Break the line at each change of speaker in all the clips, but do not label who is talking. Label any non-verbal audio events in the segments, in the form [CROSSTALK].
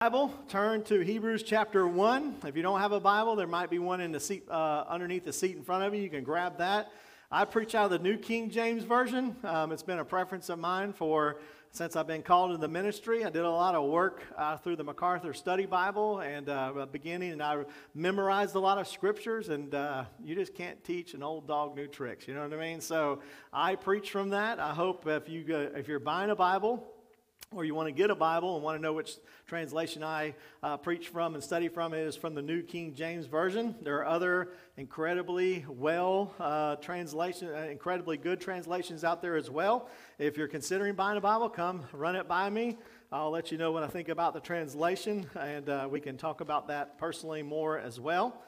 Bible, turn to Hebrews chapter 1. If you don't have a Bible, there might be one in the seat, uh, underneath the seat in front of you. You can grab that. I preach out of the New King James Version. Um, it's been a preference of mine for since I've been called into the ministry. I did a lot of work uh, through the MacArthur Study Bible and uh, beginning, and I memorized a lot of scriptures. And uh, you just can't teach an old dog new tricks. You know what I mean? So I preach from that. I hope if you if you're buying a Bible or you want to get a Bible and want to know which translation I uh, preach from and study from, is from the New King James Version. There are other incredibly well uh, translation, uh, incredibly good translations out there as well. If you're considering buying a Bible, come run it by me. I'll let you know what I think about the translation, and uh, we can talk about that personally more as well.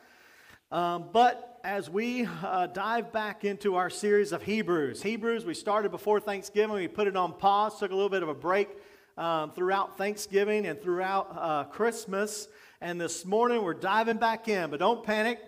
Um, but as we uh, dive back into our series of Hebrews, Hebrews, we started before Thanksgiving. We put it on pause, took a little bit of a break um, throughout Thanksgiving and throughout uh, Christmas. And this morning we're diving back in, but don't panic.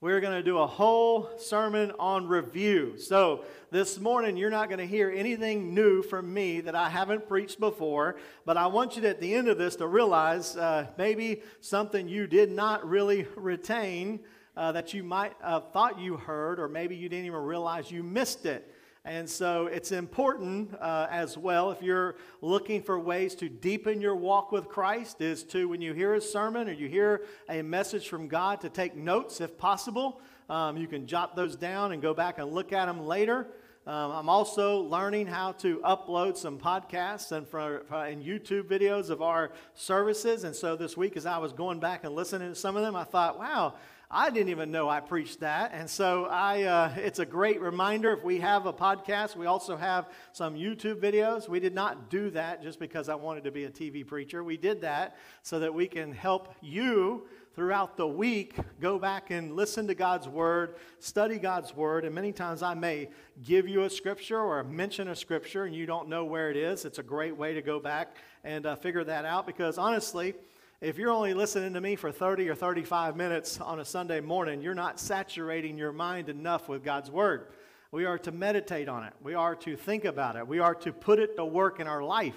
We're going to do a whole sermon on review. So, this morning, you're not going to hear anything new from me that I haven't preached before, but I want you to, at the end of this to realize uh, maybe something you did not really retain uh, that you might have thought you heard, or maybe you didn't even realize you missed it. And so it's important uh, as well if you're looking for ways to deepen your walk with Christ, is to, when you hear a sermon or you hear a message from God, to take notes if possible. Um, you can jot those down and go back and look at them later. Um, I'm also learning how to upload some podcasts and, for, for, and YouTube videos of our services. And so this week, as I was going back and listening to some of them, I thought, wow, I didn't even know I preached that. And so I, uh, it's a great reminder. If we have a podcast, we also have some YouTube videos. We did not do that just because I wanted to be a TV preacher. We did that so that we can help you throughout the week go back and listen to God's Word, study God's Word. And many times I may give you a scripture or mention a scripture and you don't know where it is. It's a great way to go back and uh, figure that out because honestly, if you're only listening to me for 30 or 35 minutes on a Sunday morning, you're not saturating your mind enough with God's Word. We are to meditate on it, we are to think about it, we are to put it to work in our life.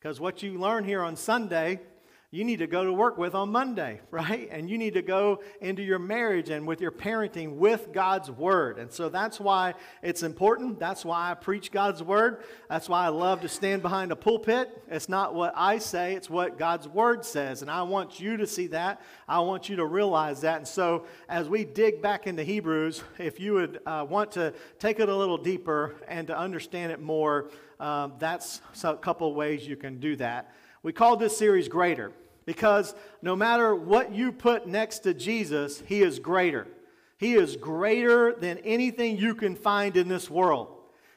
Because what you learn here on Sunday you need to go to work with on Monday, [LAUGHS] right? And you need to go into your marriage and with your parenting with God's Word. And so that's why it's important. That's why I preach God's Word. That's why I love to stand behind a pulpit. It's not what I say, it's what God's Word says. And I want you to see that. I want you to realize that. And so as we dig back into Hebrews, if you would uh, want to take it a little deeper and to understand it more, um, that's a couple ways you can do that. We call this series Greater because no matter what you put next to Jesus, he is greater. He is greater than anything you can find in this world.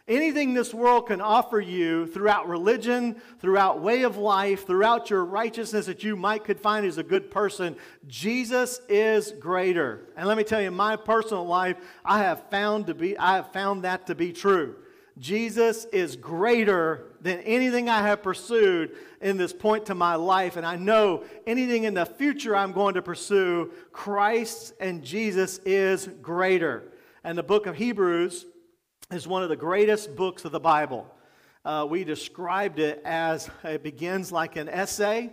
Anything this world can offer you throughout religion, throughout way of life, throughout your righteousness that you might could find as a good person, Jesus is greater. And let me tell you, in my personal life, I have found to be I have found that to be true. Jesus is greater than anything I have pursued in this point to my life. And I know anything in the future I'm going to pursue, Christ and Jesus is greater. And the book of Hebrews is one of the greatest books of the Bible. Uh, we described it as it begins like an essay,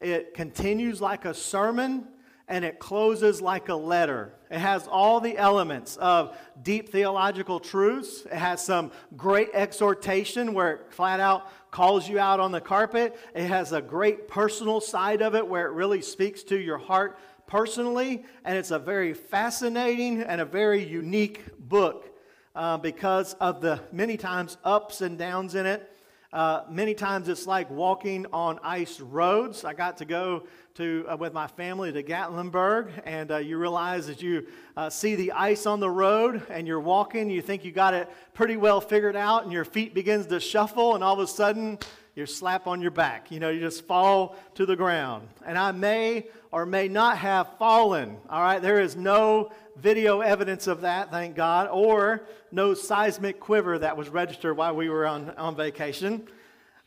it continues like a sermon, and it closes like a letter. It has all the elements of deep theological truths. It has some great exhortation where it flat out calls you out on the carpet. It has a great personal side of it where it really speaks to your heart personally. And it's a very fascinating and a very unique book uh, because of the many times ups and downs in it. Uh, many times it's like walking on ice roads. I got to go to, uh, with my family to Gatlinburg, and uh, you realize as you uh, see the ice on the road and you're walking, you think you got it pretty well figured out, and your feet begins to shuffle, and all of a sudden you're slap on your back. You know, you just fall to the ground. And I may or may not have fallen. All right, there is no video evidence of that, thank God, or no seismic quiver that was registered while we were on, on vacation.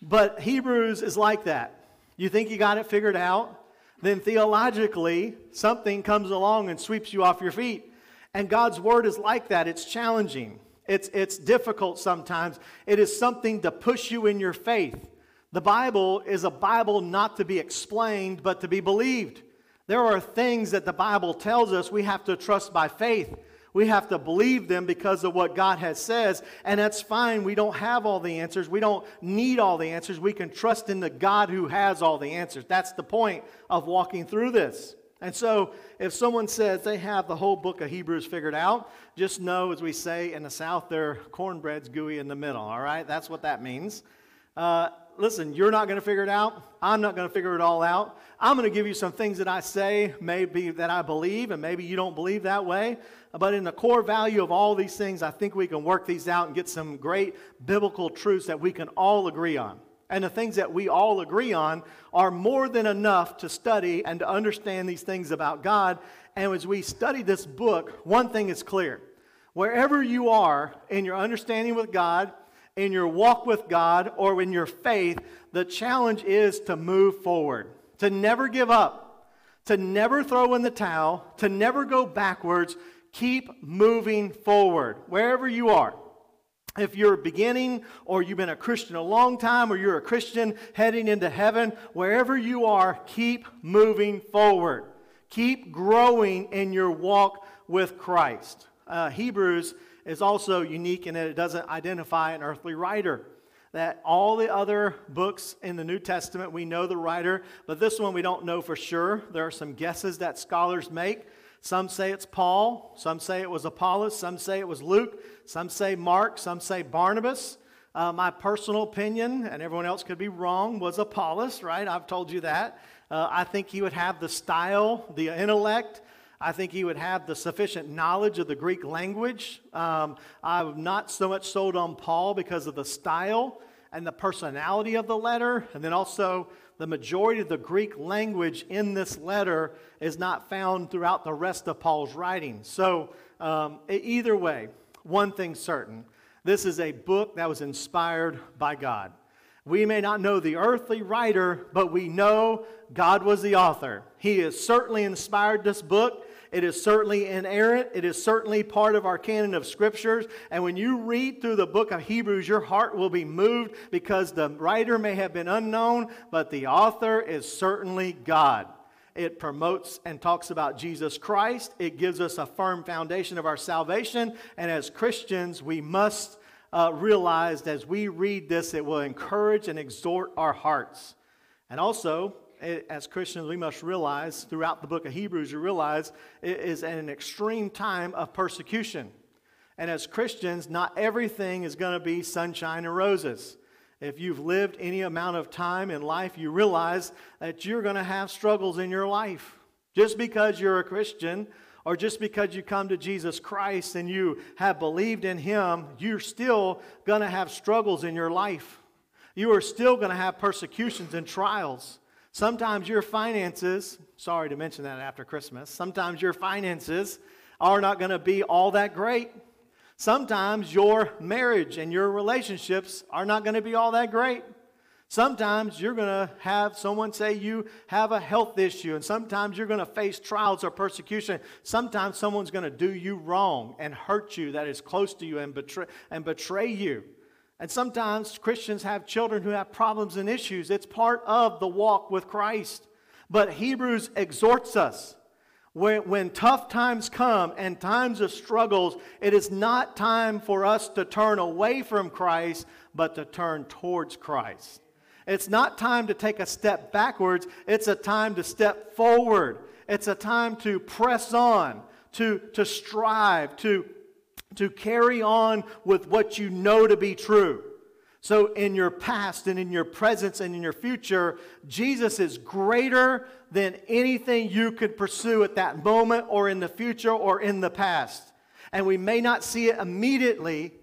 But Hebrews is like that. You think you got it figured out, then theologically, something comes along and sweeps you off your feet. And God's word is like that. It's challenging, it's, it's difficult sometimes. It is something to push you in your faith. The Bible is a Bible not to be explained, but to be believed. There are things that the Bible tells us we have to trust by faith. We have to believe them because of what God has says, and that's fine. We don't have all the answers. We don't need all the answers. We can trust in the God who has all the answers. That's the point of walking through this. And so, if someone says they have the whole book of Hebrews figured out, just know, as we say in the South, their cornbread's gooey in the middle, all right? That's what that means. Uh, listen, you're not going to figure it out. I'm not going to figure it all out. I'm going to give you some things that I say, maybe that I believe, and maybe you don't believe that way. But in the core value of all these things, I think we can work these out and get some great biblical truths that we can all agree on. And the things that we all agree on are more than enough to study and to understand these things about God. And as we study this book, one thing is clear. Wherever you are in your understanding with God, in your walk with God or in your faith, the challenge is to move forward, to never give up, to never throw in the towel, to never go backwards. Keep moving forward wherever you are. If you're beginning or you've been a Christian a long time or you're a Christian heading into heaven, wherever you are, keep moving forward. Keep growing in your walk with Christ. Uh, Hebrews is also unique in that it doesn't identify an earthly writer. That all the other books in the New Testament, we know the writer, but this one we don't know for sure. There are some guesses that scholars make. Some say it's Paul, some say it was Apollos, some say it was Luke, some say Mark, some say Barnabas. Uh, my personal opinion, and everyone else could be wrong, was Apollos, right? I've told you that. Uh, I think he would have the style, the intellect, I think he would have the sufficient knowledge of the Greek language. Um, I'm not so much sold on Paul because of the style and the personality of the letter, and then also the majority of the Greek language in this letter is not found throughout the rest of Paul's writings. So, um, either way, one thing's certain this is a book that was inspired by God. We may not know the earthly writer, but we know God was the author. He has certainly inspired this book. It is certainly inerrant. It is certainly part of our canon of scriptures. And when you read through the book of Hebrews, your heart will be moved because the writer may have been unknown, but the author is certainly God. It promotes and talks about Jesus Christ. It gives us a firm foundation of our salvation. And as Christians, we must uh, realize as we read this, it will encourage and exhort our hearts. And also, as Christians, we must realize throughout the book of Hebrews, you realize it is an extreme time of persecution. And as Christians, not everything is going to be sunshine and roses. If you've lived any amount of time in life, you realize that you're going to have struggles in your life. Just because you're a Christian or just because you come to Jesus Christ and you have believed in Him, you're still going to have struggles in your life. You are still going to have persecutions and trials. Sometimes your finances, sorry to mention that after Christmas, sometimes your finances are not going to be all that great. Sometimes your marriage and your relationships are not going to be all that great. Sometimes you're going to have someone say you have a health issue, and sometimes you're going to face trials or persecution. Sometimes someone's going to do you wrong and hurt you that is close to you and betray, and betray you. And sometimes Christians have children who have problems and issues. It's part of the walk with Christ. But Hebrews exhorts us when, when, tough times come and times of struggles, it is not time for us to turn away from Christ, but to turn towards Christ. It's not time to take a step backwards, it's a time to step forward. It's a time to press on, to, to strive, to to carry on with what you know to be true. So, in your past and in your presence and in your future, Jesus is greater than anything you could pursue at that moment or in the future or in the past. And we may not see it immediately,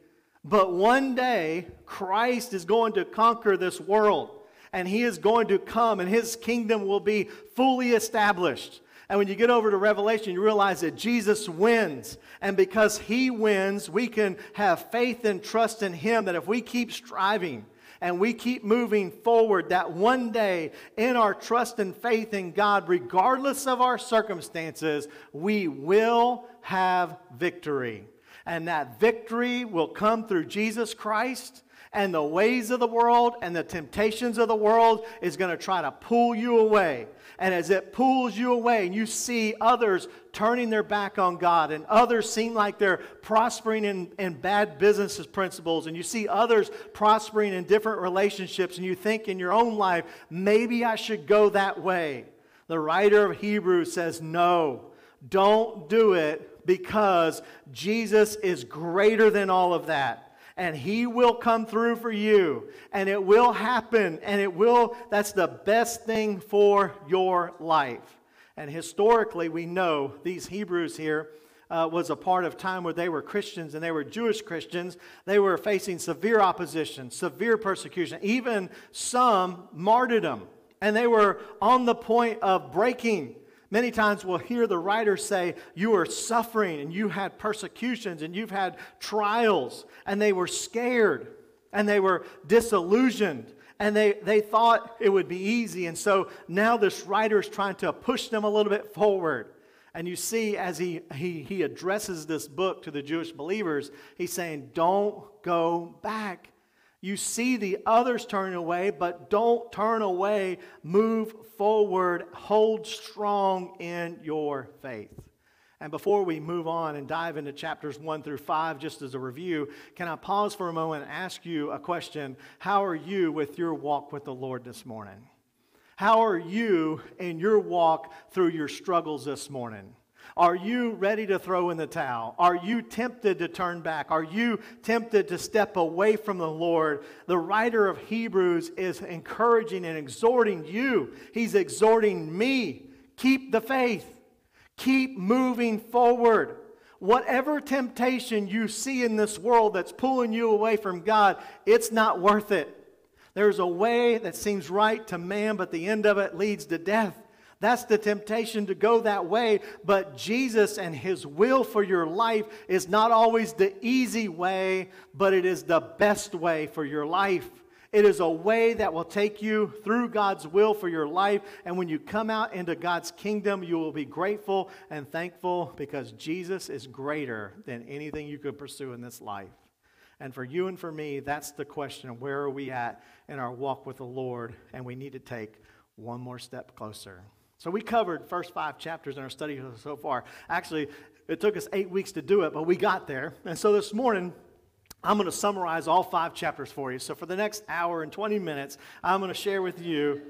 but one day Christ is going to conquer this world and he is going to come and his kingdom will be fully established. And when you get over to Revelation, you realize that Jesus wins. And because he wins, we can have faith and trust in him that if we keep striving, and we keep moving forward, that one day in our trust and faith in God, regardless of our circumstances, we will have victory. And that victory will come through Jesus Christ And the ways of the world and the temptations of the world is going to try to pull you away. And as it pulls you away, and you see others turning their back on God, and others seem like they're prospering in, in bad business principles, and you see others prospering in different relationships, and you think in your own life, maybe I should go that way. The writer of Hebrews says, No, don't do it because Jesus is greater than all of that and he will come through for you and it will happen and it will that's the best thing for your life. And historically we know these hebrews here uh, was a part of time where they were christians and they were jewish christians. They were facing severe opposition severe persecution even some martyrdom. And they were on the point of breaking Many times we'll hear the writer say, You are suffering and you had persecutions and you've had trials, and they were scared and they were disillusioned and they, they thought it would be easy. And so now this writer is trying to push them a little bit forward. And you see, as he, he, he addresses this book to the Jewish believers, he's saying, Don't go back. You see the others turning away, but don't turn away. Move forward. Hold strong in your faith. And before we move on and dive into chapters 1 through 5, just as a review, can I pause for a moment and ask you a question? How are you with your walk with the Lord this morning? How are you in your walk through your struggles this morning? Are you ready to throw in the towel? Are you tempted to turn back? Are you tempted to step away from the Lord? The writer of Hebrews is encouraging and exhorting you. He's exhorting me. Keep the faith. Keep moving forward. Whatever temptation you see in this world that's pulling you away from God, it's not worth it. There's a way that seems right to man, but the end of it leads to death. That's the temptation to go that way. But Jesus and His will for your life is not always the easy way, but it is the best way for your life. It is a way that will take you through God's will for your life. And when you come out into God's kingdom, you will be grateful and thankful because Jesus is greater than anything you could pursue in this life. And for you and for me, that's the question where are we at in our walk with the Lord? And we need to take one more step closer. So we covered first five chapters in our study so far. Actually, it took us eight weeks to do it, but we got there. And so this morning, I'm going to summarize all five chapters for you. So for the next hour and 20 minutes, I'm going to share with you,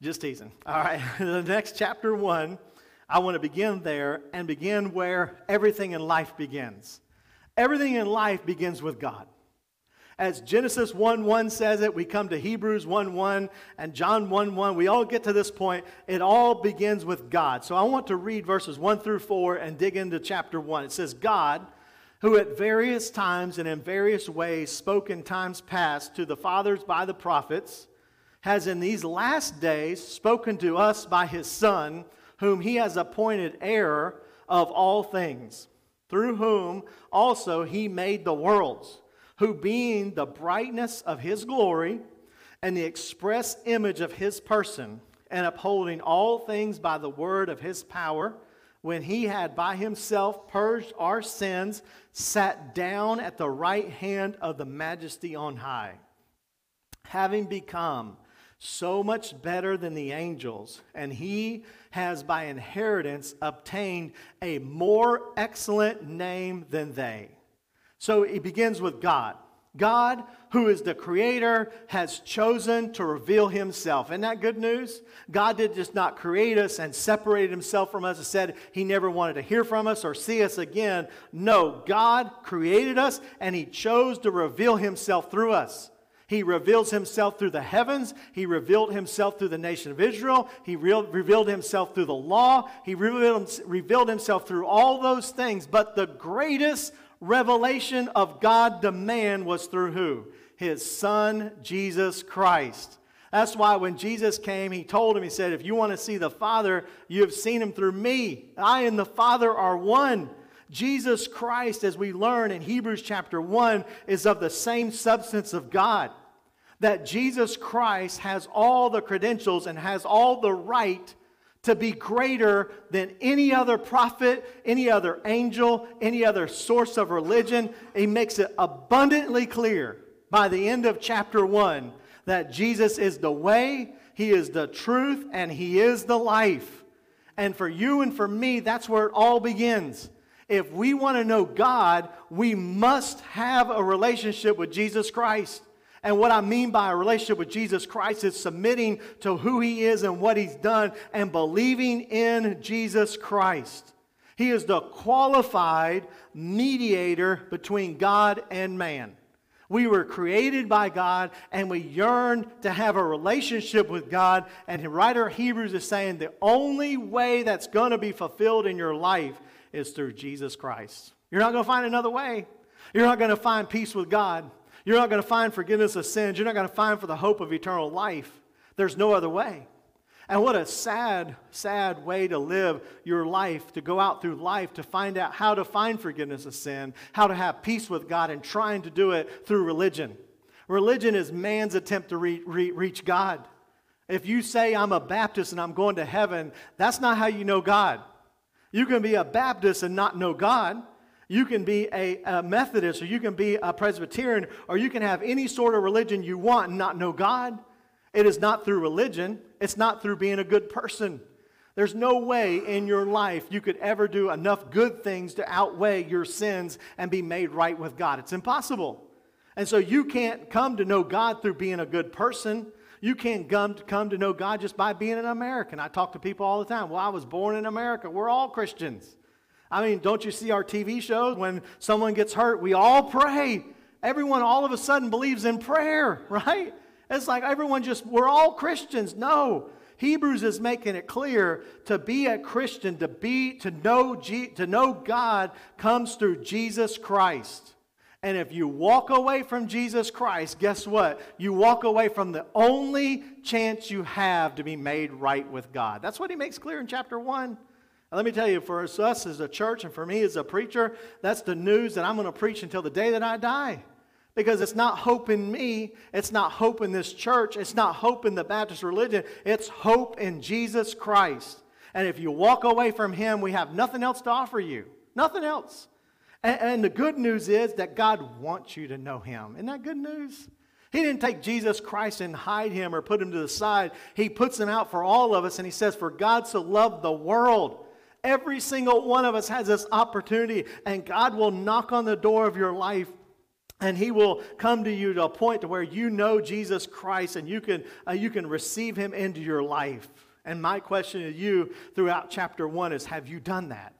just teasing. All right, [LAUGHS] the next chapter one, I want to begin there and begin where everything in life begins. Everything in life begins with God. As Genesis 1 1 says it, we come to Hebrews 1 1 and John 1 1. We all get to this point. It all begins with God. So I want to read verses 1 through 4 and dig into chapter 1. It says, God, who at various times and in various ways spoke in times past to the fathers by the prophets, has in these last days spoken to us by his Son, whom he has appointed heir of all things, through whom also he made the worlds who being the brightness of his glory and the express image of his person, and upholding all things by the word of his power, when he had by himself purged our sins, sat down at the right hand of the majesty on high, having become so much better than the angels, and he has by inheritance obtained a more excellent name than they. So it begins with God. God, who is the creator, has chosen to reveal himself. Isn't that good news? God did just not create us and separated himself from us and said he never wanted to hear from us or see us again. No, God created us and he chose to reveal himself through us. He reveals himself through the heavens. He revealed himself through the nation of Israel. He revealed himself through the law. He revealed himself through all those things. But the greatest revelation of God to man was through who? His son, Jesus Christ. That's why when Jesus came, he told him, He said, If you want to see the Father, you have seen him through me. I and the Father are one. Jesus Christ, as we learn in Hebrews chapter 1, is of the same substance of God. That Jesus Christ has all the credentials and has all the right to be greater than any other prophet, any other angel, any other source of religion. He makes it abundantly clear by the end of chapter 1 that Jesus is the way, He is the truth, and He is the life. And for you and for me, that's where it all begins. If we want to know God, we must have a relationship with Jesus Christ. And what I mean by a relationship with Jesus Christ is submitting to who He is and what He's done and believing in Jesus Christ. He is the qualified mediator between God and man. We were created by God and we yearn to have a relationship with God. And the writer of Hebrews is saying the only way that's going to be fulfilled in your life is through Jesus Christ. You're not going to find another way. You're not going to find peace with God. You're not going to find forgiveness of sins. You're not going to find for the hope of eternal life. There's no other way. And what a sad, sad way to live your life, to go out through life, to find out how to find forgiveness of sin, how to have peace with God, and trying to do it through religion. Religion is man's attempt to re- re- reach God. If you say, I'm a Baptist and I'm going to heaven, that's not how you know God. You can be a Baptist and not know God. You can be a, a, Methodist, or you can be a Presbyterian, or you can have any sort of religion you want and not know God. It is not through religion, it's not through being a good person. There's no way in your life you could ever do enough good things to outweigh your sins and be made right with God. It's impossible. And so you can't come to know God through being a good person. You can't come to, come to know God just by being an American. I talk to people all the time. Well, I was born in America. We're all Christians. I mean, don't you see our TV shows? When someone gets hurt, we all pray. Everyone all of a sudden believes in prayer, [LAUGHS] right? It's like everyone just, we're all Christians. No. Hebrews is making it clear to be a Christian, to be, to know, to know God comes through Jesus Christ. And if you walk away from Jesus Christ, guess what? You walk away from the only chance you have to be made right with God. That's what he makes clear in chapter 1 let me tell you, for us as a church and for me as a preacher, that's the news that I'm going to preach until the day that I die. Because it's not hope in me, it's not hope in this church, it's not hope in the Baptist religion, it's hope in Jesus Christ. And if you walk away from Him, we have nothing else to offer you. Nothing else. And, and the good news is that God wants you to know Him. Isn't that good news? He didn't take Jesus Christ and hide him or put him to the side. He puts him out for all of us, and he says, For God so loved the world Every single one of us has this opportunity, and God will knock on the door of your life and he will come to you to a point to where you know Jesus Christ and you can, uh, you can receive him into your life. And my question to you throughout chapter one is Have you done that?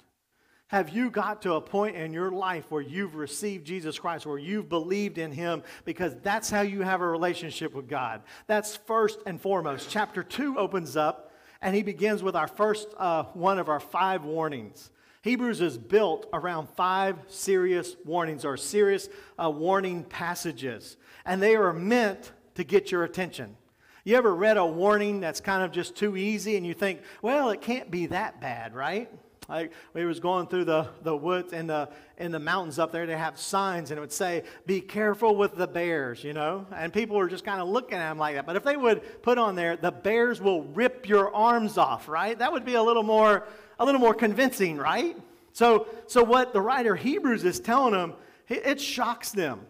Have you got to a point in your life where you've received Jesus Christ, where you've believed in Him? Because that's how you have a relationship with God. That's first and foremost. Chapter 2 opens up and he begins with our first uh, one of our five warnings. Hebrews is built around five serious warnings or serious uh, warning passages, and they are meant to get your attention. You ever read a warning that's kind of just too easy and you think, well, it can't be that bad, right? Like we was going through the, the woods and the in the mountains up there, they have signs and it would say, Be careful with the bears, you know? And people were just kind of looking at them like that. But if they would put on there, the bears will rip your arms off, right? That would be a little more a little more convincing, right? So so what the writer Hebrews is telling them, it shocks them.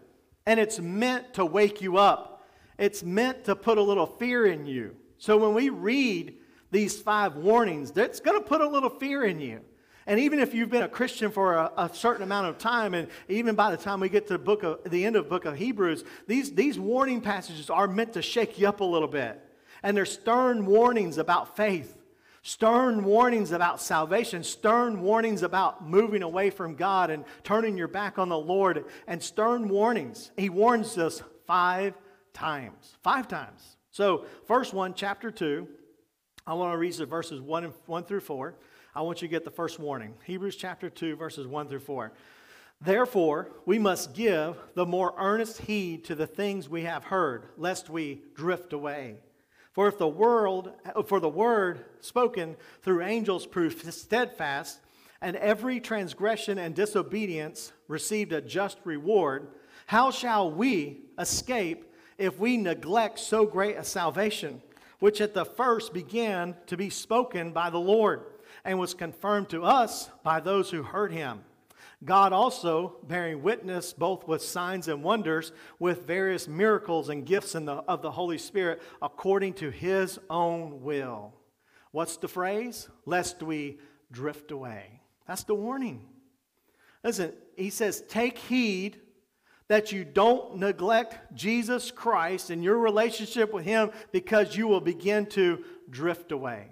And it's meant to wake you up. It's meant to put a little fear in you. So when we read these five warnings, that's going to put a little fear in you. And even if you've been a Christian for a, a, certain amount of time, and even by the time we get to the, book of, the end of the book of Hebrews, these, these warning passages are meant to shake you up a little bit. And they're stern warnings about faith, stern warnings about salvation, stern warnings about moving away from God and turning your back on the Lord, and stern warnings. He warns us five times. Five times. So, first one, chapter 2, I want to read the verses 1, and, 1 through 4. I want you to get the first warning Hebrews chapter 2, verses 1 through 4. Therefore, we must give the more earnest heed to the things we have heard, lest we drift away. For if the world, for the word spoken through angels proved steadfast, and every transgression and disobedience received a just reward, how shall we escape if we neglect so great a salvation? Which at the first began to be spoken by the Lord and was confirmed to us by those who heard him. God also bearing witness both with signs and wonders, with various miracles and gifts the, of the Holy Spirit, according to his own will. What's the phrase? Lest we drift away. That's the warning. Listen, he says, Take heed that you don't neglect Jesus Christ and your relationship with him because you will begin to drift away.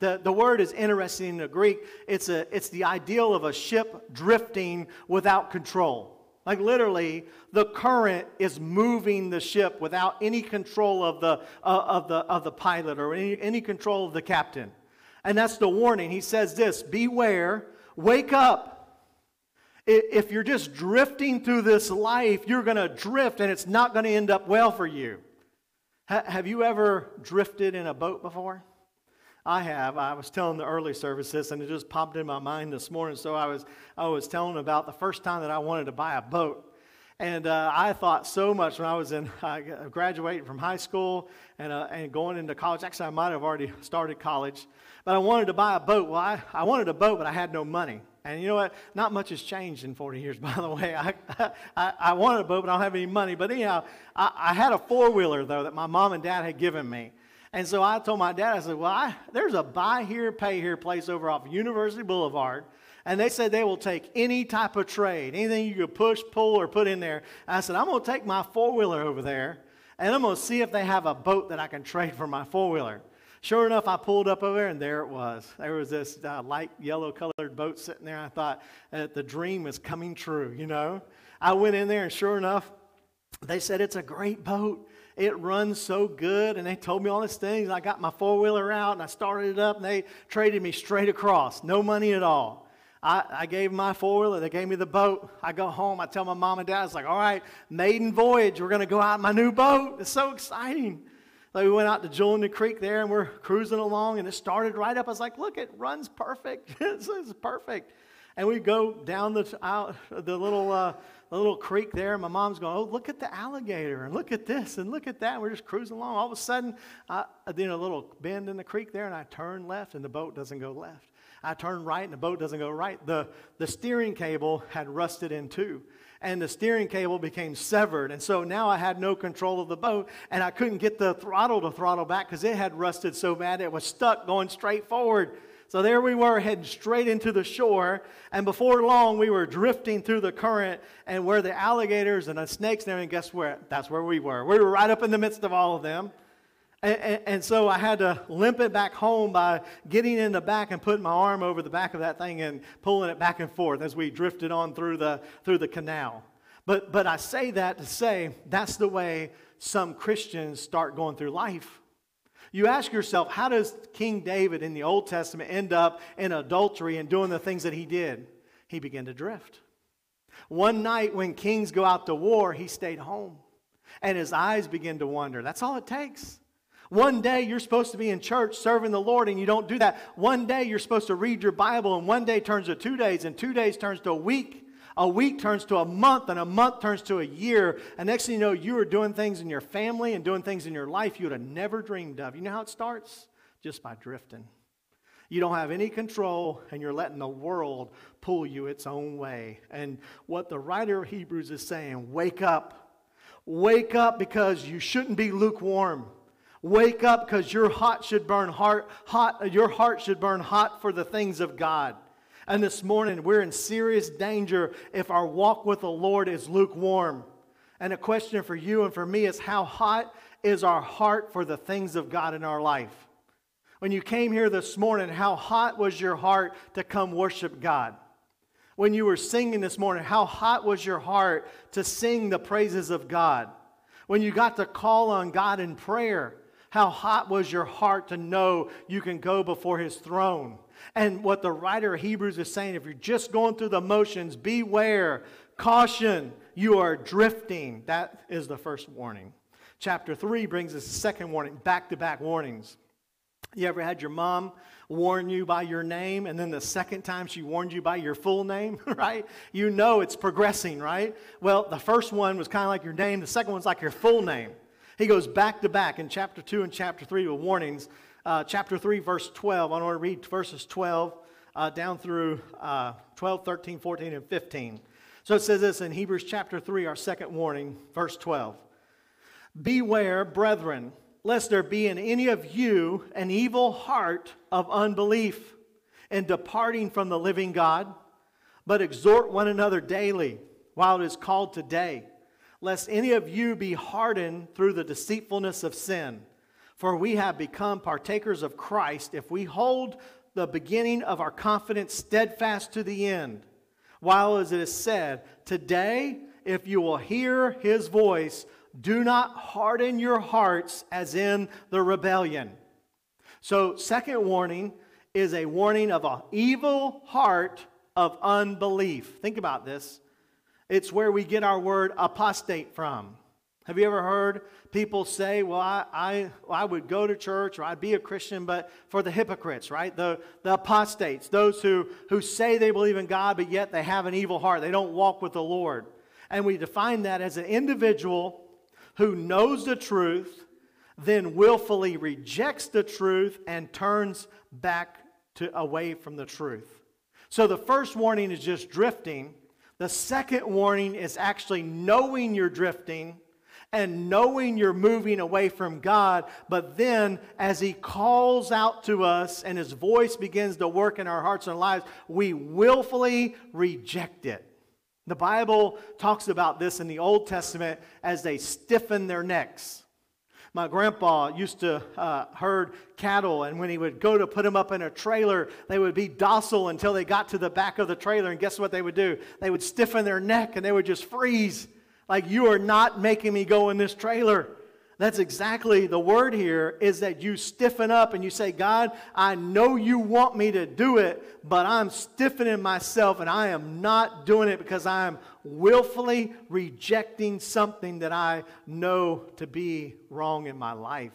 The, the word is interesting in the Greek. It's, a, it's the ideal of a ship drifting without control. Like literally, the current is moving the ship without any control of the, uh, of the, of the pilot or any, any control of the captain. And that's the warning. He says this Beware, wake up. If you're just drifting through this life, you're going to drift and it's not going to end up well for you. have you ever drifted in a boat before? I have. I was telling the early services, and it just popped in my mind this morning. So I was, I was telling about the first time that I wanted to buy a boat. And uh, I thought so much when I was in [LAUGHS] uh, graduating from high school and, uh, and going into college. Actually, I might have already started college, but I wanted to buy a boat. Well, I, I wanted a boat, but I had no money. And you know what? Not much has changed in 40 years, [LAUGHS] by the way. I, I, I wanted a boat, but I don't have any money. But anyhow, I, I had a four wheeler, though, that my mom and dad had given me. And so I told my dad, I said, Well, I, there's a buy here, pay here place over off University Boulevard. And they said they will take any type of trade, anything you could push, pull, or put in there. I said, I'm going to take my four wheeler over there and I'm going to see if they have a boat that I can trade for my four wheeler. Sure enough, I pulled up over there, and there it was. There was this uh, light yellow colored boat sitting there. I thought the dream is coming true, you know? I went in there, and sure enough, they said it's a great boat. It runs so good. And they told me all these things. I got my four wheeler out and I started it up and they traded me straight across. No money at all. I, I gave my four wheeler. They gave me the boat. I go home. I tell my mom and dad, it's like, all right, maiden voyage. We're going to go out in my new boat. It's so exciting. So we went out to Julian Creek there and we're cruising along and it started right up. I was like, look, it runs perfect. [LAUGHS] it's, it's perfect. And we go down the, out, the little uh, a little creek there. My mom's going, oh, look at the alligator and look at this and look at that. And we're just cruising along. All of a sudden, I did a little bend in the creek there and I turn left and the boat doesn't go left. I turn right and the boat doesn't go right. The, the steering cable had rusted in two and the steering cable became severed. And so now I had no control of the boat and I couldn't get the throttle to throttle back because it had rusted so bad it was stuck going straight forward. So there we were heading straight into the shore, and before long we were drifting through the current, and where the alligators and the snakes and guess where? That's where we were. We were right up in the midst of all of them. And, and, and, so I had to limp it back home by getting in the back and putting my arm over the back of that thing and pulling it back and forth as we drifted on through the, through the canal. But, but I say that to say that's the way some Christians start going through life. You ask yourself, how does King David in the Old Testament end up in adultery and doing the things that he did? He began to drift. One night when kings go out to war, he stayed home and his eyes begin to wander. That's all it takes. One day you're supposed to be in church serving the Lord and you don't do that. One day you're supposed to read your Bible and one day turns to two days and two days turns to a week a week turns to a month, and a month turns to a year. And next thing you know, you are doing things in your family and doing things in your life you would have never dreamed of. You know how it starts? Just by drifting. You don't have any control, and you're letting the world pull you its own way. And what the writer of Hebrews is saying wake up. Wake up because you shouldn't be lukewarm. Wake up because your heart should burn hot, hot, your heart should burn hot for the things of God. And this morning, we're in serious danger if our walk with the Lord is lukewarm. And a question for you and for me is how hot is our heart for the things of God in our life? When you came here this morning, how hot was your heart to come worship God? When you were singing this morning, how hot was your heart to sing the praises of God? When you got to call on God in prayer, how hot was your heart to know you can go before His throne? And what the writer of Hebrews is saying, if you're just going through the motions, beware, caution, you are drifting. That is the first warning. Chapter 3 brings us a second warning, back to back warnings. You ever had your mom warn you by your name, and then the second time she warned you by your full name, [LAUGHS] right? You know it's progressing, right? Well, the first one was kind of like your name, the second one's like your full name. He goes back to back in chapter 2 and chapter 3 with warnings uh, chapter 3, verse 12. I want to read verses 12 uh, down through uh, 12, 13, 14, and 15. So it says this in Hebrews chapter 3, our second warning, verse 12. Beware, brethren, lest there be in any of you an evil heart of unbelief and departing from the living God, but exhort one another daily while it is called today, lest any of you be hardened through the deceitfulness of sin. For we have become partakers of Christ if we hold the beginning of our confidence steadfast to the end. While, as it is said, today, if you will hear his voice, do not harden your hearts as in the rebellion. So, second warning is a warning of an evil heart of unbelief. Think about this. It's where we get our word apostate from. Have you ever heard people say, Well, I, I, I would go to church or I'd be a Christian, but for the hypocrites, right? The, the apostates, those who, who say they believe in God, but yet they have an evil heart. They don't walk with the Lord. And we define that as an individual who knows the truth, then willfully rejects the truth and turns back to, away from the truth. So the first warning is just drifting. The second warning is actually knowing you're drifting and knowing you're moving away from God. But then, as He calls out to us and His voice begins to work in our hearts and lives, we willfully reject it. The Bible talks about this in the Old Testament as they stiffen their necks. My grandpa used to uh, herd cattle, and when he would go to put them up in a trailer, they would be docile until they got to the back of the trailer. And guess what they would do? They would stiffen their neck and they would just freeze. Like, you are not making me go in this trailer. That's exactly the word here is that you stiffen up and you say, God, I know you want me to do it, but I'm stiffening myself and I am not doing it because I am willfully rejecting something that I know to be wrong in my life.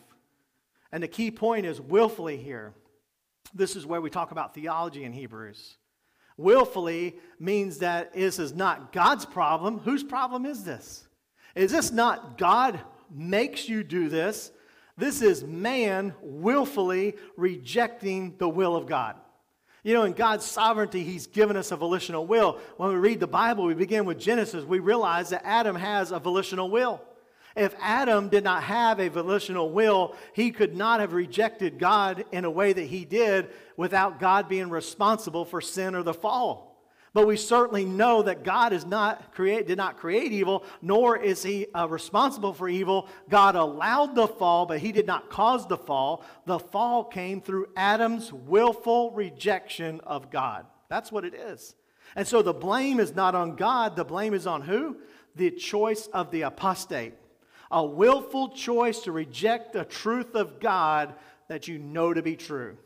And the key point is willfully here. This is where we talk about theology in Hebrews. Willfully means that this is not God's problem. Whose problem is this? Is this not God makes you do this. This is man willfully rejecting the will of God. You know, in God's sovereignty, He's given us a volitional will. When we read the Bible, we begin with Genesis, we realize that Adam has a volitional will. If Adam did not have a volitional will, he could not have rejected God in a way that he did without God being responsible for sin or the fall. But we certainly know that God is not create, did not create evil, nor is he uh, responsible for evil. God allowed the fall, but he did not cause the fall. The fall came through Adam's willful rejection of God. That's what it is. And so the blame is not on God, the blame is on who? The choice of the apostate. A willful choice to reject the truth of God that you know to be true.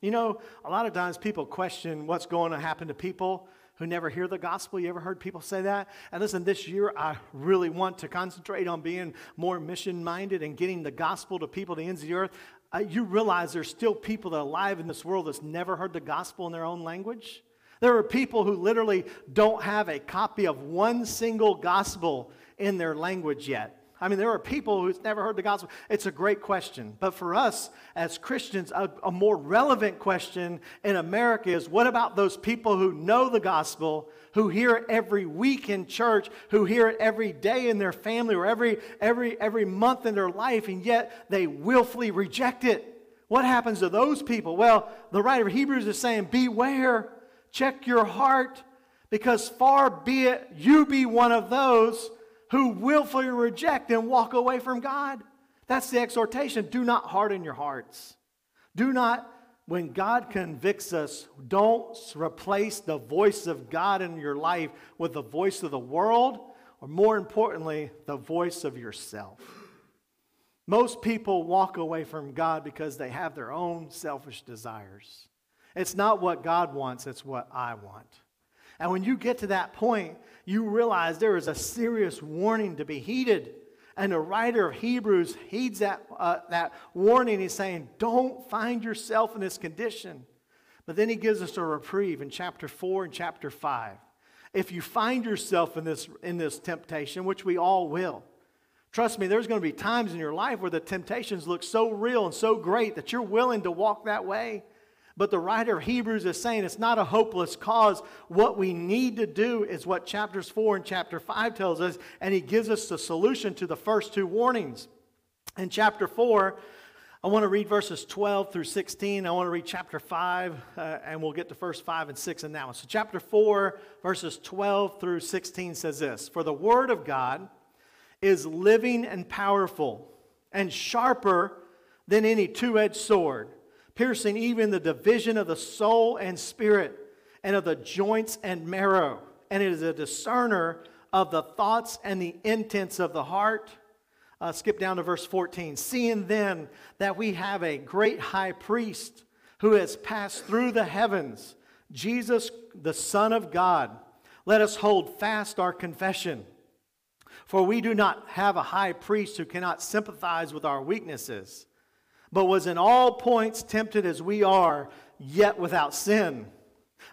You know, a lot of times people question what's going to happen to people who never hear the gospel. You ever heard people say that? And listen, this year I really want to concentrate on being more mission minded and getting the gospel to people to the ends of the earth. Uh, you realize there's still people that are alive in this world that's never heard the gospel in their own language. There are people who literally don't have a copy of one single gospel in their language yet. I mean, there are people who's never heard the gospel. It's a great question. But for us as Christians, a, a, more relevant question in America is what about those people who know the gospel, who hear it every week in church, who hear it every day in their family or every, every, every month in their life, and yet they willfully reject it? What happens to those people? Well, the writer of Hebrews is saying, Beware, check your heart, because far be it you be one of those who willfully reject and walk away from God. That's the exhortation. Do not harden your hearts. Do not, when God convicts us, don't replace the voice of God in your life with the voice of the world, or more importantly, the voice of yourself. Most people walk away from God because they have their own selfish desires. It's not what God wants, it's what I want. And when you get to that point, you realize there is a serious warning to be heeded. And the writer of Hebrews heeds that, uh, that warning. He's saying, Don't find yourself in this condition. But then he gives us a reprieve in chapter 4 and chapter 5. If you find yourself in this, in this temptation, which we all will, trust me, there's going to be times in your life where the temptations look so real and so great that you're willing to walk that way. But the writer of Hebrews is saying it's not a hopeless cause. What we need to do is what chapters 4 and chapter 5 tells us, and he gives us the solution to the first two warnings. In chapter 4, I want to read verses 12 through 16. I want to read chapter 5, uh, and we'll get to verse 5 and 6 in that one. So, chapter 4, verses 12 through 16 says this For the word of God is living and powerful, and sharper than any two edged sword piercing even the division of the soul and spirit, and of the joints and marrow. And it is a discerner of the thoughts and the intents of the heart. Uh, skip down to verse 14. Seeing then that we have a great high priest who has passed through the heavens, Jesus, the Son of God, let us hold fast our confession. For we do not have a high priest who cannot sympathize with our weaknesses but was in all points tempted as we are, yet without sin.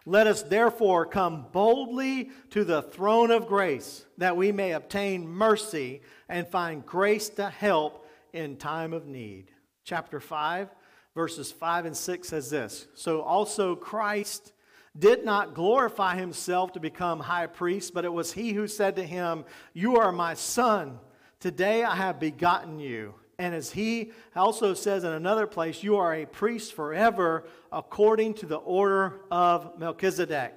Let us therefore come boldly to the throne of grace, that we may obtain mercy and find grace to help in time of need. Chapter 5, verses 5 and 6 says this So also Christ did not glorify himself to become high priest, but it was he who said to him, You are my son. Today I have begotten you. And as he also says in another place, you are a priest forever according to the order of Melchizedek.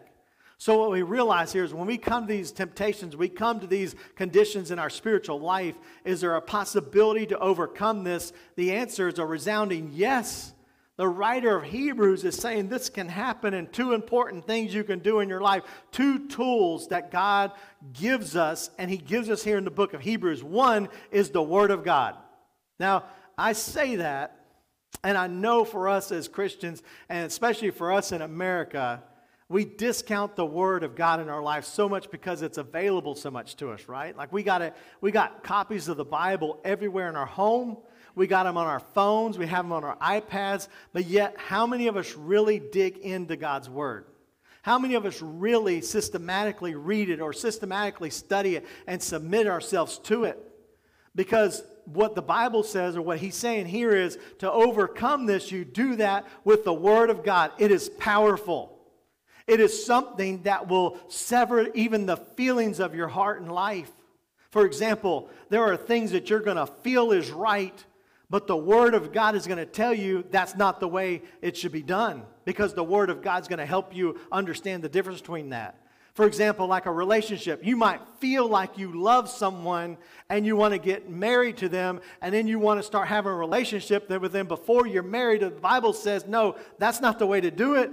So, what we realize here is when we come to these temptations, we come to these conditions in our spiritual life, is there a possibility to overcome this? The answer is a resounding yes. The writer of Hebrews is saying this can happen, and two important things you can do in your life. Two tools that God gives us, and He gives us here in the book of Hebrews. One is the Word of God. Now, I say that, and I know for us as Christians, and especially for us in America, we discount the word of God in our life so much because it's available so much to us, right? Like we got it, we got copies of the Bible everywhere in our home. We got them on our phones, we have them on our iPads, but yet how many of us really dig into God's word? How many of us really systematically read it or systematically study it and submit ourselves to it? Because what the Bible says, or what he's saying here, is to overcome this, you do that with the Word of God. It is powerful. It is something that will sever even the feelings of your heart and life. For example, there are things that you're going to feel is right, but the Word of God is going to tell you that's not the way it should be done because the Word of God is going to help you understand the difference between that. For example, like a relationship, you might feel like you love someone and you want to get married to them, and then you want to start having a relationship with them before you're married. The Bible says, no, that's not the way to do it.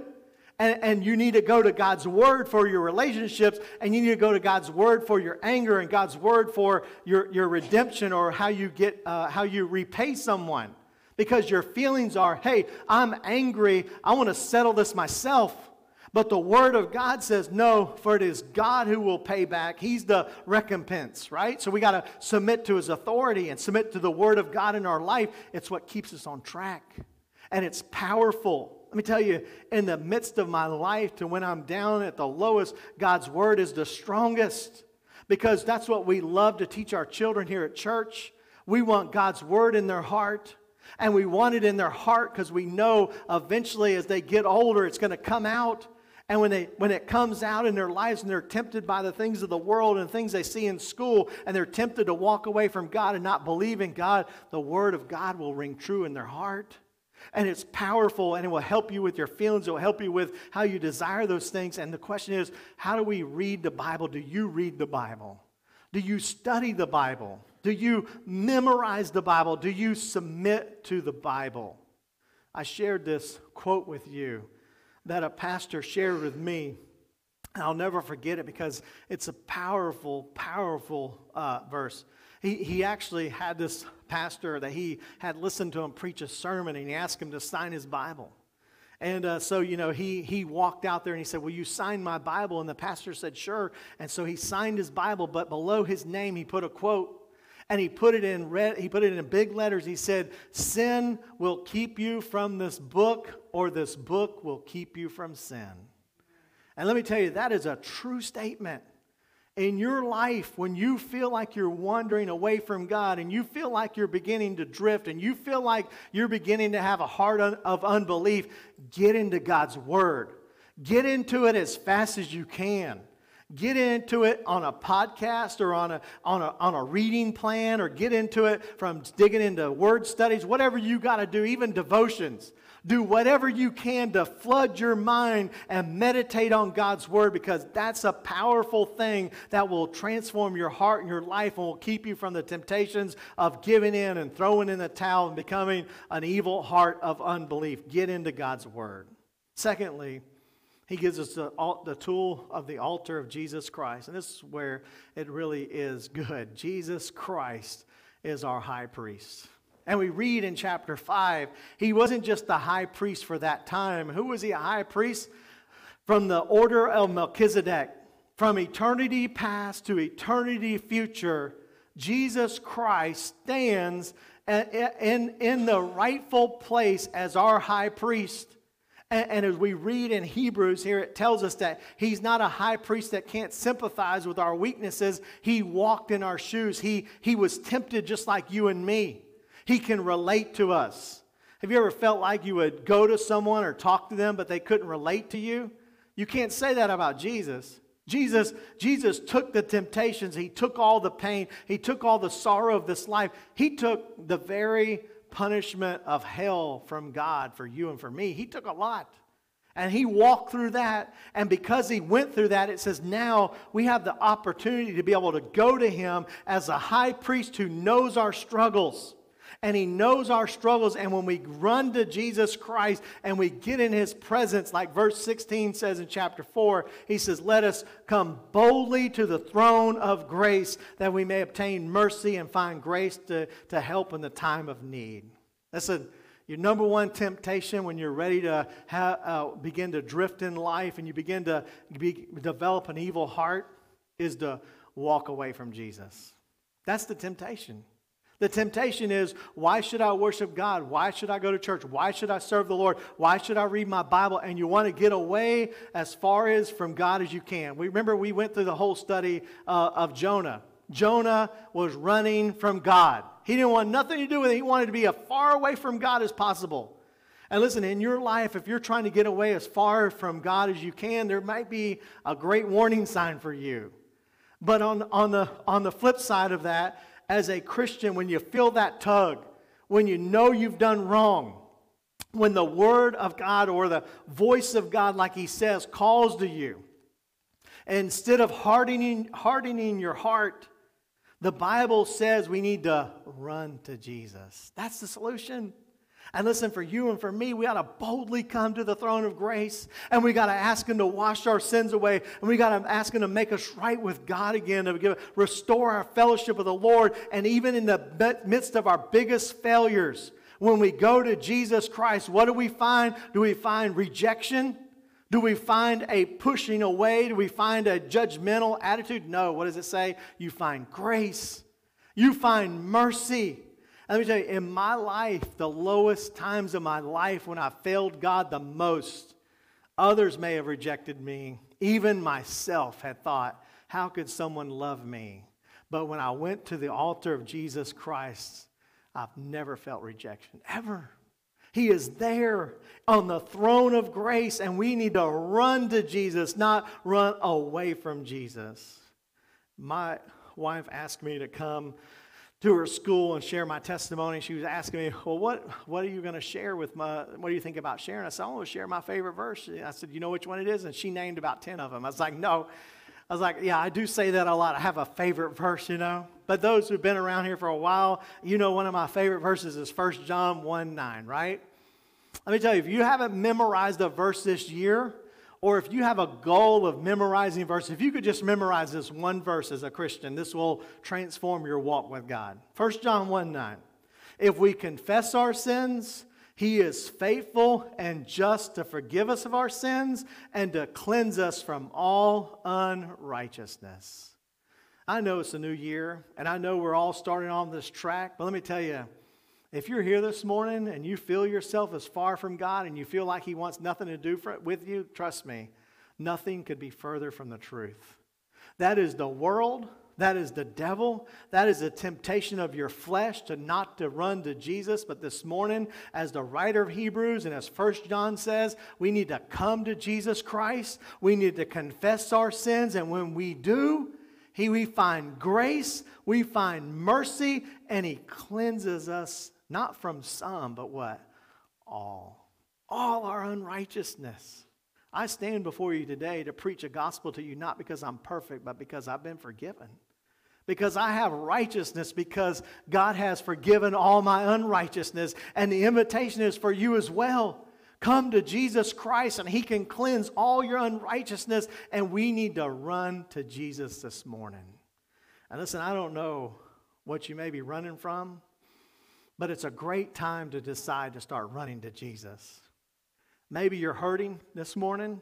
And, and you need to go to God's word for your relationships, and you need to go to God's word for your anger, and God's word for your, your redemption or how you get uh, how you repay someone. Because your feelings are, hey, I'm angry, I want to settle this myself. But the Word of God says, no, for it is God who will pay back. He's the recompense, right? So we got to submit to His authority and submit to the Word of God in our life. It's what keeps us on track. And it's powerful. Let me tell you, in the midst of my life, to when I'm down at the lowest, God's Word is the strongest. Because that's what we love to teach our children here at church. We want God's Word in their heart. And we want it in their heart because we know eventually as they get older, it's going to come out. And when, they, when it comes out in their lives and they're tempted by the things of the world and things they see in school, and they're tempted to walk away from God and not believe in God, the Word of God will ring true in their heart. And it's powerful and it will help you with your feelings. It will help you with how you desire those things. And the question is how do we read the Bible? Do you read the Bible? Do you study the Bible? Do you memorize the Bible? Do you submit to the Bible? I shared this quote with you that a pastor shared with me. I'll never forget it because it's a powerful, powerful uh, verse. He, he actually had this pastor that he had listened to him preach a sermon and he asked him to sign his Bible. And uh, so, you know, he, he walked out there and he said, Will you sign my Bible? And the pastor said, Sure. And so he signed his Bible, but below his name, he put a quote and he put it in red he put it in big letters he said sin will keep you from this book or this book will keep you from sin and let me tell you that is a true statement in your life, when you feel like you're wandering away from God and you feel like you're beginning to drift and you feel like you're beginning to have a heart of unbelief, get into God's Word. Get into it as fast as you can. Get into it on a podcast or on a, on a, on a reading plan or get into it from digging into word studies, whatever you got to do, even devotions. Do whatever you can to flood your mind and meditate on God's word because that's a powerful thing that will transform your heart and your life and will keep you from the temptations of giving in and throwing in the towel and becoming an evil heart of unbelief. Get into God's word. Secondly, he gives us the, the tool of the altar of Jesus Christ. And this is where it really is good. Jesus Christ is our high priest. And we read in chapter 5, he wasn't just the high priest for that time. Who was he a high priest? From the order of Melchizedek, from eternity past to eternity future, Jesus Christ stands in, in the rightful place as our high priest. And, and, as we read in Hebrews here, it tells us that he's not a high priest that can't sympathize with our weaknesses. He walked in our shoes, he, he was tempted just like you and me. He can relate to us. Have you ever felt like you would go to someone or talk to them, but they couldn't relate to you? You can't say that about Jesus. Jesus, Jesus took the temptations, he took all the pain, he took all the sorrow of this life. He took the very punishment of hell from God for you and for me. He took a lot. And he walked through that. And because he went through that, it says now we have the opportunity to be able to go to him as a high priest who knows our struggles and He knows our struggles. And when we run to Jesus Christ and we get in His presence, like verse 16 says in chapter 4, He says, Let us come boldly to the throne of grace that we may obtain mercy and find grace to, to help in the time of need. Listen, your number one temptation when you're ready to uh, begin to drift in life and you begin to be, develop an evil heart is to walk away from Jesus. That's the temptation. The temptation is why should I worship God? Why should I go to church? Why should I serve the Lord? Why should I read my Bible? And you want to get away as far as from God as you can. We remember we went through the whole study uh, of Jonah. Jonah was running from God. He didn't want nothing to do with it. He wanted to be as far away from God as possible. And listen, in your life, if you're trying to get away as far from God as you can, there might be a great warning sign for you. But on, on, the, on the flip side of that, as a Christian, when you feel that tug, when you know you've done wrong, when the Word of God or the voice of God, like He says, calls to you, instead of hardening, hardening your heart, the Bible says we need to run to Jesus. That's the solution. And listen, for you and for me, we got to boldly come to the throne of grace and we got to ask Him to wash our sins away and we got to ask Him to make us right with God again, to give, restore our fellowship with the Lord. And even in the midst of our biggest failures, when we go to Jesus Christ, what do we find? Do we find rejection? Do we find a pushing away? Do we find a judgmental attitude? No. What does it say? You find grace, you find mercy. Let me tell you, in my life, the lowest times of my life when I failed God the most, others may have rejected me. Even myself had thought, how could someone love me? But when I went to the altar of Jesus Christ, I've never felt rejection, ever. He is there on the throne of grace, and we need to run to Jesus, not run away from Jesus. My wife asked me to come to her school and share my testimony. She was asking me, Well, what, what are you going to share with my, what do you think about sharing? I said, I want to share my favorite verse. I said, You know which one it is? And she named about 10 of them. I was like, No. I was like, Yeah, I do say that a lot. I have a favorite verse, you know. But those who've been around here for a while, you know, one of my favorite verses is 1 John 1 9, right? Let me tell you, if you haven't memorized a verse this year, or if you have a goal of memorizing verses, if you could just memorize this one verse as a Christian, this will transform your walk with God. 1 John 1 9. If we confess our sins, he is faithful and just to forgive us of our sins and to cleanse us from all unrighteousness. I know it's a new year, and I know we're all starting on this track, but let me tell you, if you're here this morning and you feel yourself as far from God and you feel like He wants nothing to do for, with you, trust me, nothing could be further from the truth. That is the world. That is the devil. That is the temptation of your flesh to not to run to Jesus. But this morning, as the writer of Hebrews and as First John says, we need to come to Jesus Christ. We need to confess our sins. And when we do, he, we find grace, we find mercy, and he cleanses us not from some, but what? All. All our unrighteousness. I stand before you today to preach a gospel to you, not because I'm perfect, but because I've been forgiven because I have righteousness, because God has forgiven all my unrighteousness. And the invitation is for you as well. Come to Jesus Christ, and He can cleanse all your unrighteousness. And we need to run to Jesus this morning. And listen, I don't know what you may be running from, but it's a great time to decide to start running to Jesus. Maybe you're hurting this morning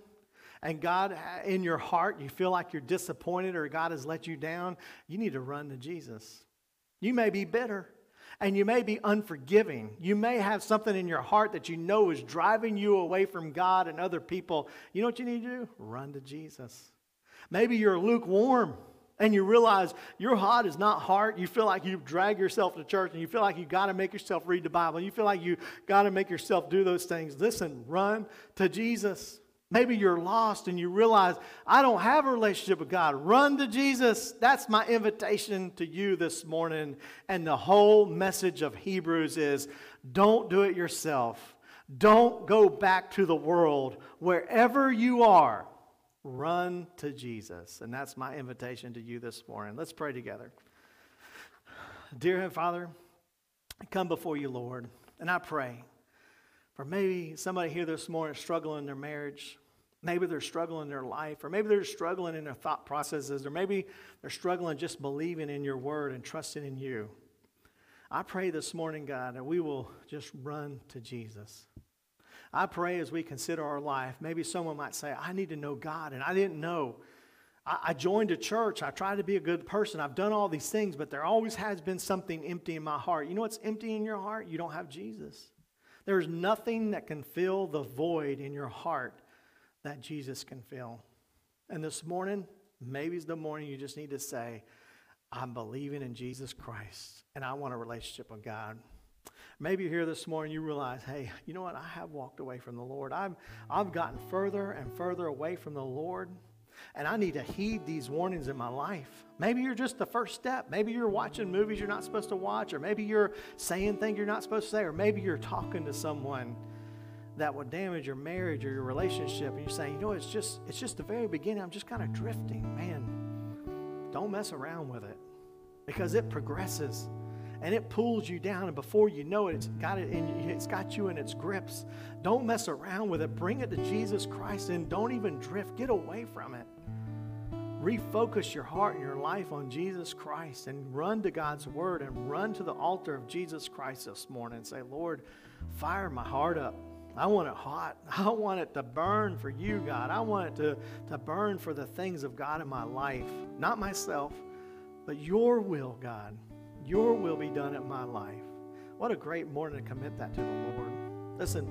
and God, in your heart, you feel like you're disappointed or God has let you down, you need to run to Jesus. You may be bitter and you may be unforgiving. You may have something in your heart that you know is driving you away from God and other people. You know what you need to do? Run to Jesus. Maybe you're lukewarm and you realize your heart is not hard. You feel like you drag yourself to church and you feel like you got to make yourself read the Bible. You feel like you got to make yourself do those things. Listen, run to Jesus. Maybe you're lost and you realize, I don't have a relationship with God. Run to Jesus. That's my invitation to you this morning. And the whole message of Hebrews is don't do it yourself. Don't go back to the world. Wherever you are, run to Jesus. And that's my invitation to you this morning. Let's pray together. Dear Father, I come before you, Lord, and I pray. For maybe somebody here this morning struggling in their marriage. Maybe they're struggling in their life, or maybe they're struggling in their thought processes, or maybe they're struggling just believing in your word and trusting in you. I pray this morning, God, that we will just run to Jesus. I pray as we consider our life, maybe someone might say, I need to know God, and I didn't know. I, I joined a church. I tried to be a good person. I've done all these things, but there always has been something empty in my heart. You know what's empty in your heart? You don't have Jesus. There's nothing that can fill the void in your heart that Jesus can fill. And this morning, maybe it's the morning you just need to say, I'm believing in Jesus Christ and I want a relationship with God. Maybe you're here this morning, you realize, hey, you know what? I have walked away from the Lord. I've, I've gotten further and further away from the Lord. And I need to heed these warnings in my life. Maybe you're just the first step. Maybe you're watching movies you're not supposed to watch, or maybe you're saying things you're not supposed to say, or maybe you're talking to someone that would damage your marriage or your relationship. And you're saying, you know, it's just it's just the very beginning. I'm just kind of drifting. Man, don't mess around with it because it progresses and it pulls you down and before you know it it's got it in it's got you in its grips don't mess around with it bring it to jesus christ and don't even drift get away from it refocus your heart and your life on jesus christ and run to god's word and run to the altar of jesus christ this morning and say lord fire my heart up I want it hot. [LAUGHS] I want it to burn for you, God. I want it to, to burn for the things of God in my life. Not myself, but your will, God. Your will be done in my life. What a great morning to commit that to the Lord. Listen,